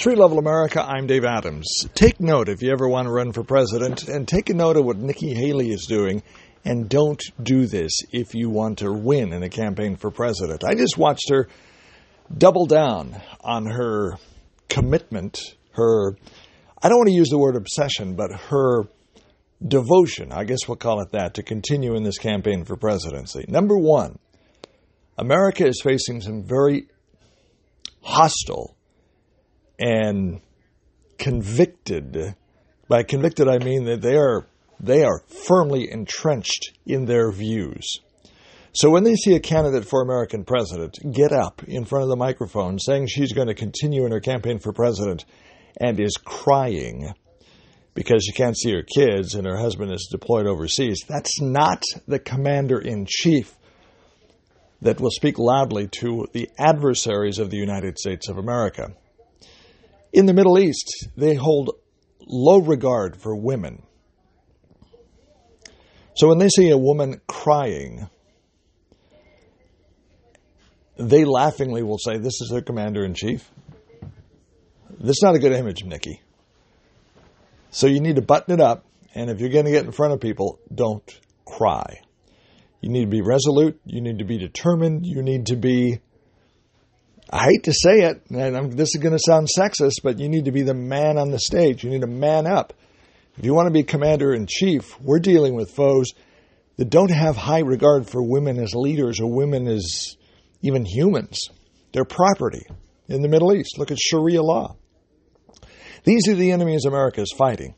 Street Level America, I'm Dave Adams. Take note if you ever want to run for president, and take a note of what Nikki Haley is doing, and don't do this if you want to win in a campaign for president. I just watched her double down on her commitment, her, I don't want to use the word obsession, but her devotion, I guess we'll call it that, to continue in this campaign for presidency. Number one, America is facing some very hostile and convicted. By convicted, I mean that they are they are firmly entrenched in their views. So when they see a candidate for American president get up in front of the microphone saying she's going to continue in her campaign for president and is crying because she can't see her kids and her husband is deployed overseas, that's not the commander in chief that will speak loudly to the adversaries of the United States of America. In the Middle East, they hold low regard for women. So when they see a woman crying, they laughingly will say, This is their commander in chief. This is not a good image, Nikki. So you need to button it up, and if you're going to get in front of people, don't cry. You need to be resolute, you need to be determined, you need to be I hate to say it, and I'm, this is going to sound sexist, but you need to be the man on the stage. You need to man up. If you want to be commander in chief, we're dealing with foes that don't have high regard for women as leaders or women as even humans. They're property in the Middle East. Look at Sharia law. These are the enemies America is fighting.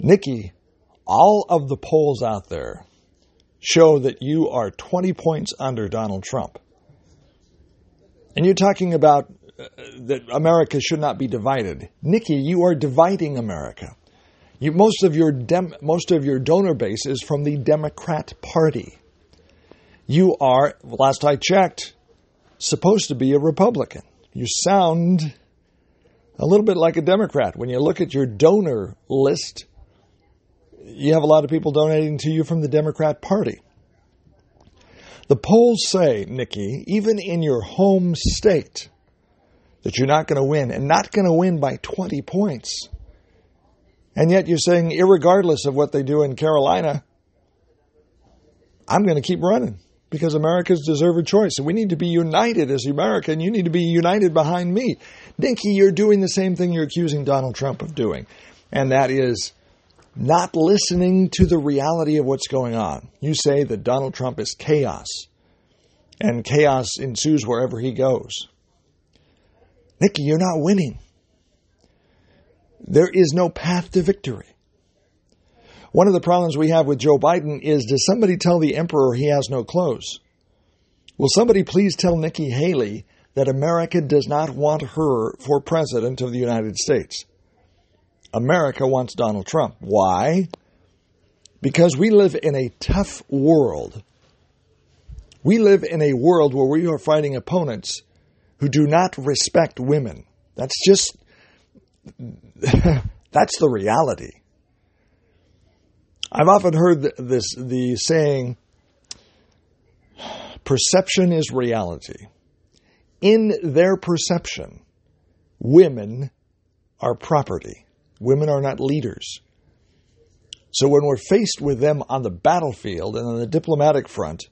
Nikki, all of the polls out there show that you are 20 points under Donald Trump. And you're talking about uh, that America should not be divided. Nikki, you are dividing America. You, most of your dem, most of your donor base is from the Democrat Party. You are, last I checked, supposed to be a Republican. You sound a little bit like a Democrat. When you look at your donor list, you have a lot of people donating to you from the Democrat Party. The polls say, Nikki, even in your home state, that you're not going to win, and not going to win by 20 points. And yet you're saying, regardless of what they do in Carolina, I'm going to keep running because Americans deserve a choice. And we need to be united as America, and you need to be united behind me. Nikki, you're doing the same thing you're accusing Donald Trump of doing, and that is not listening to the reality of what's going on. You say that Donald Trump is chaos, and chaos ensues wherever he goes. Nikki, you're not winning. There is no path to victory. One of the problems we have with Joe Biden is does somebody tell the emperor he has no clothes? Will somebody please tell Nikki Haley that America does not want her for president of the United States? America wants Donald Trump. Why? Because we live in a tough world. We live in a world where we are fighting opponents who do not respect women. That's just, that's the reality. I've often heard this, the saying, perception is reality. In their perception, women are property. Women are not leaders. So when we're faced with them on the battlefield and on the diplomatic front,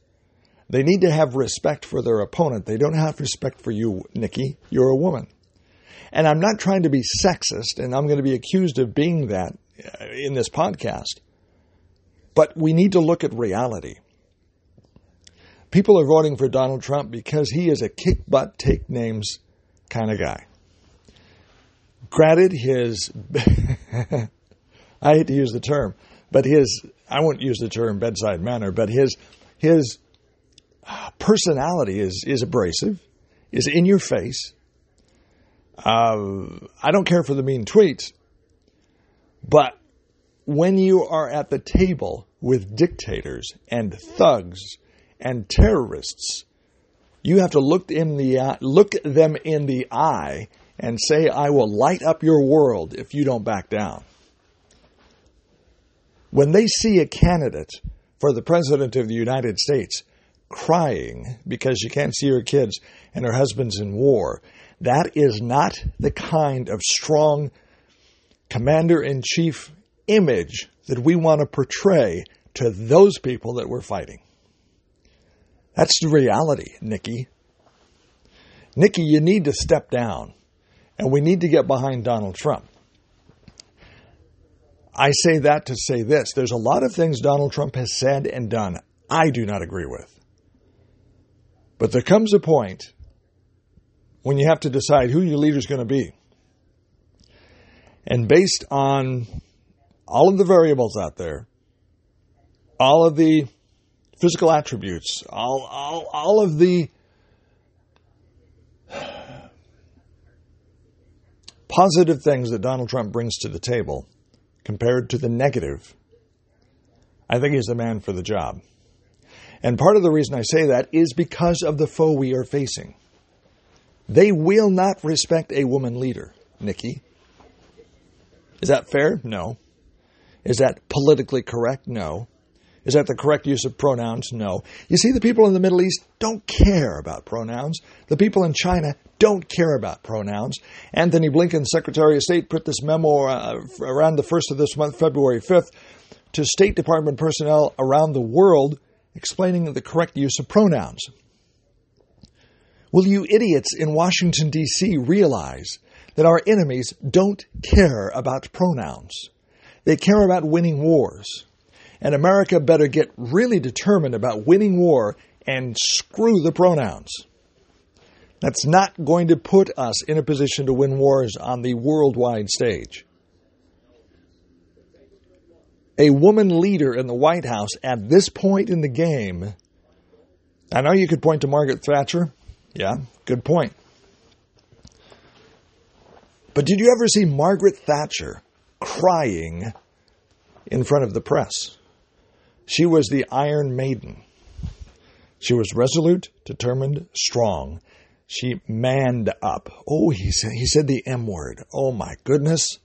they need to have respect for their opponent. They don't have respect for you, Nikki. You're a woman. And I'm not trying to be sexist, and I'm going to be accused of being that uh, in this podcast. But we need to look at reality. People are voting for Donald Trump because he is a kick butt, take names kind of guy. Granted, his, I hate to use the term, but his, I won't use the term bedside manner, but his, his personality is, is abrasive, is in your face. Uh, I don't care for the mean tweets, but when you are at the table with dictators and thugs and terrorists, you have to look in the look them in the eye and say, I will light up your world if you don't back down. When they see a candidate for the President of the United States crying because she can't see her kids and her husband's in war, That is not the kind of strong commander in chief image that we want to portray to those people that we're fighting. That's the reality, Nikki. Nikki, you need to step down, and we need to get behind Donald Trump. I say that to say this there's a lot of things Donald Trump has said and done I do not agree with. But there comes a point when you have to decide who your leader is going to be. And based on all of the variables out there, all of the physical attributes, all, all, all of the positive things that Donald Trump brings to the table compared to the negative, I think he's the man for the job. And part of the reason I say that is because of the foe we are facing. They will not respect a woman leader, Nikki. Is that fair? No. Is that politically correct? No. Is that the correct use of pronouns? No. You see, the people in the Middle East don't care about pronouns. The people in China don't care about pronouns. Antony Blinken, Secretary of State, put this memo uh, around the first of this month, February 5th, to State Department personnel around the world explaining the correct use of pronouns. Will you idiots in Washington, D.C. realize that our enemies don't care about pronouns? They care about winning wars. And America better get really determined about winning war and screw the pronouns. That's not going to put us in a position to win wars on the worldwide stage. A woman leader in the White House at this point in the game, I know you could point to Margaret Thatcher. Yeah, good point. But did you ever see Margaret Thatcher crying in front of the press? She was the Iron Maiden. She was resolute, determined, strong. She manned up. Oh, he said, he said the M word. Oh my goodness.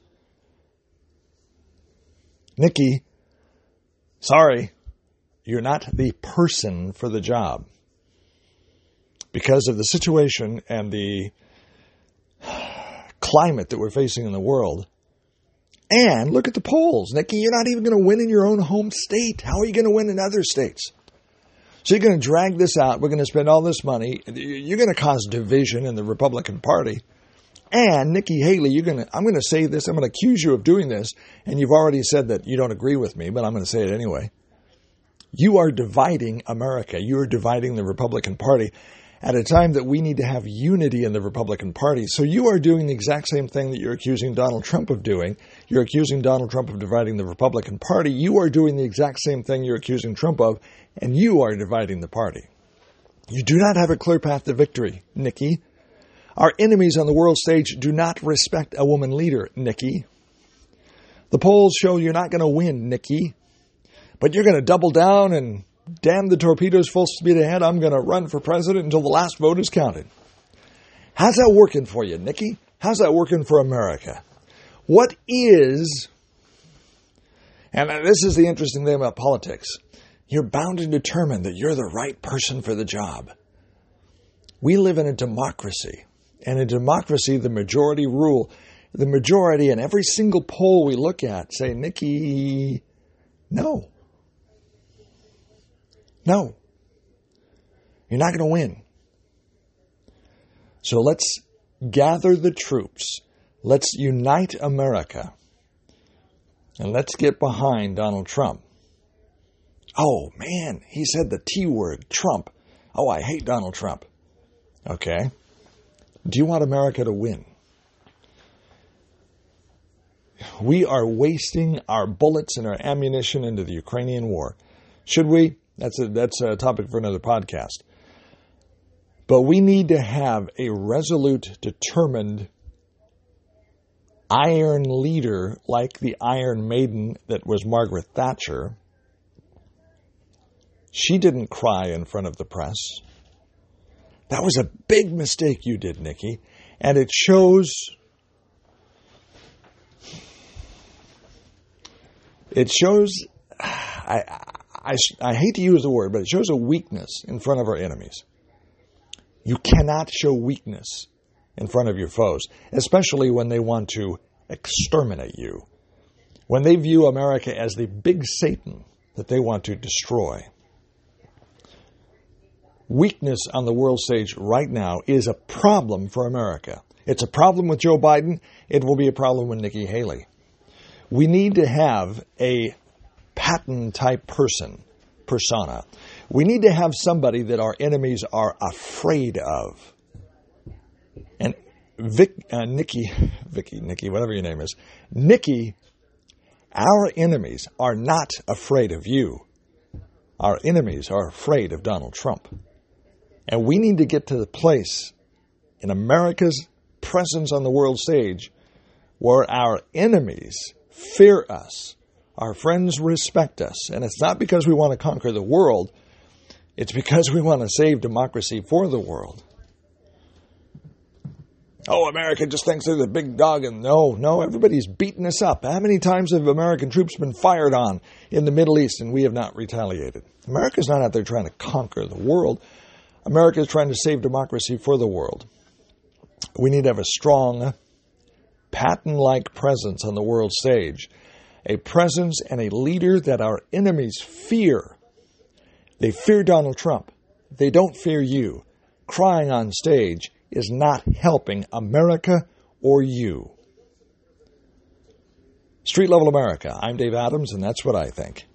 Nikki, sorry, you're not the person for the job. Because of the situation and the climate that we're facing in the world, and look at the polls. Nikki, you're not even going to win in your own home state. How are you going to win in other states? So you're going to drag this out. We're going to spend all this money. You're going to cause division in the Republican Party. And Nikki Haley, you're going to, I'm going to say this. I'm going to accuse you of doing this. And you've already said that you don't agree with me, but I'm going to say it anyway. You are dividing America. You are dividing the Republican Party at a time that we need to have unity in the Republican Party. So you are doing the exact same thing that you're accusing Donald Trump of doing. You're accusing Donald Trump of dividing the Republican Party. You are doing the exact same thing you're accusing Trump of, and you are dividing the party. You do not have a clear path to victory, Nikki. Our enemies on the world stage do not respect a woman leader, Nikki. The polls show you're not going to win, Nikki. But you're going to double down and damn the torpedoes full speed ahead. I'm going to run for president until the last vote is counted. How's that working for you, Nikki? How's that working for America? What is, and this is the interesting thing about politics, you're bound and determined that you're the right person for the job. We live in a democracy, and in democracy, the majority rule. The majority in every single poll we look at say, Nikki, no. No. You're not going to win. So let's gather the troops. Let's unite America. And let's get behind Donald Trump. Oh, man, he said the T word, Trump. Oh, I hate Donald Trump. Okay. Do you want America to win? We are wasting our bullets and our ammunition into the Ukrainian war. Should we? That's a, that's a topic for another podcast. But we need to have a resolute, determined, iron leader like the Iron Maiden that was Margaret Thatcher. She didn't cry in front of the press. That was a big mistake you did, Nikki. And it shows. It shows. I, I, I hate to use the word, but it shows a weakness in front of our enemies. You cannot show weakness in front of your foes, especially when they want to exterminate you, when they view America as the big Satan that they want to destroy. Weakness on the world stage right now is a problem for America. It's a problem with Joe Biden. It will be a problem with Nikki Haley. We need to have a Patton type person, persona. We need to have somebody that our enemies are afraid of. And Vic, uh, Nikki, Vicky, Nikki, whatever your name is, Nikki, our enemies are not afraid of you. Our enemies are afraid of Donald Trump. And we need to get to the place in America's presence on the world stage where our enemies fear us, our friends respect us. And it's not because we want to conquer the world, it's because we want to save democracy for the world. Oh, America just thinks they're the big dog, and no, no, everybody's beating us up. How many times have American troops been fired on in the Middle East and we have not retaliated? America's not out there trying to conquer the world. America is trying to save democracy for the world. We need to have a strong, Patton like presence on the world stage, a presence and a leader that our enemies fear. They fear Donald Trump. They don't fear you. Crying on stage is not helping America or you. Street Level America. I'm Dave Adams, and that's what I think.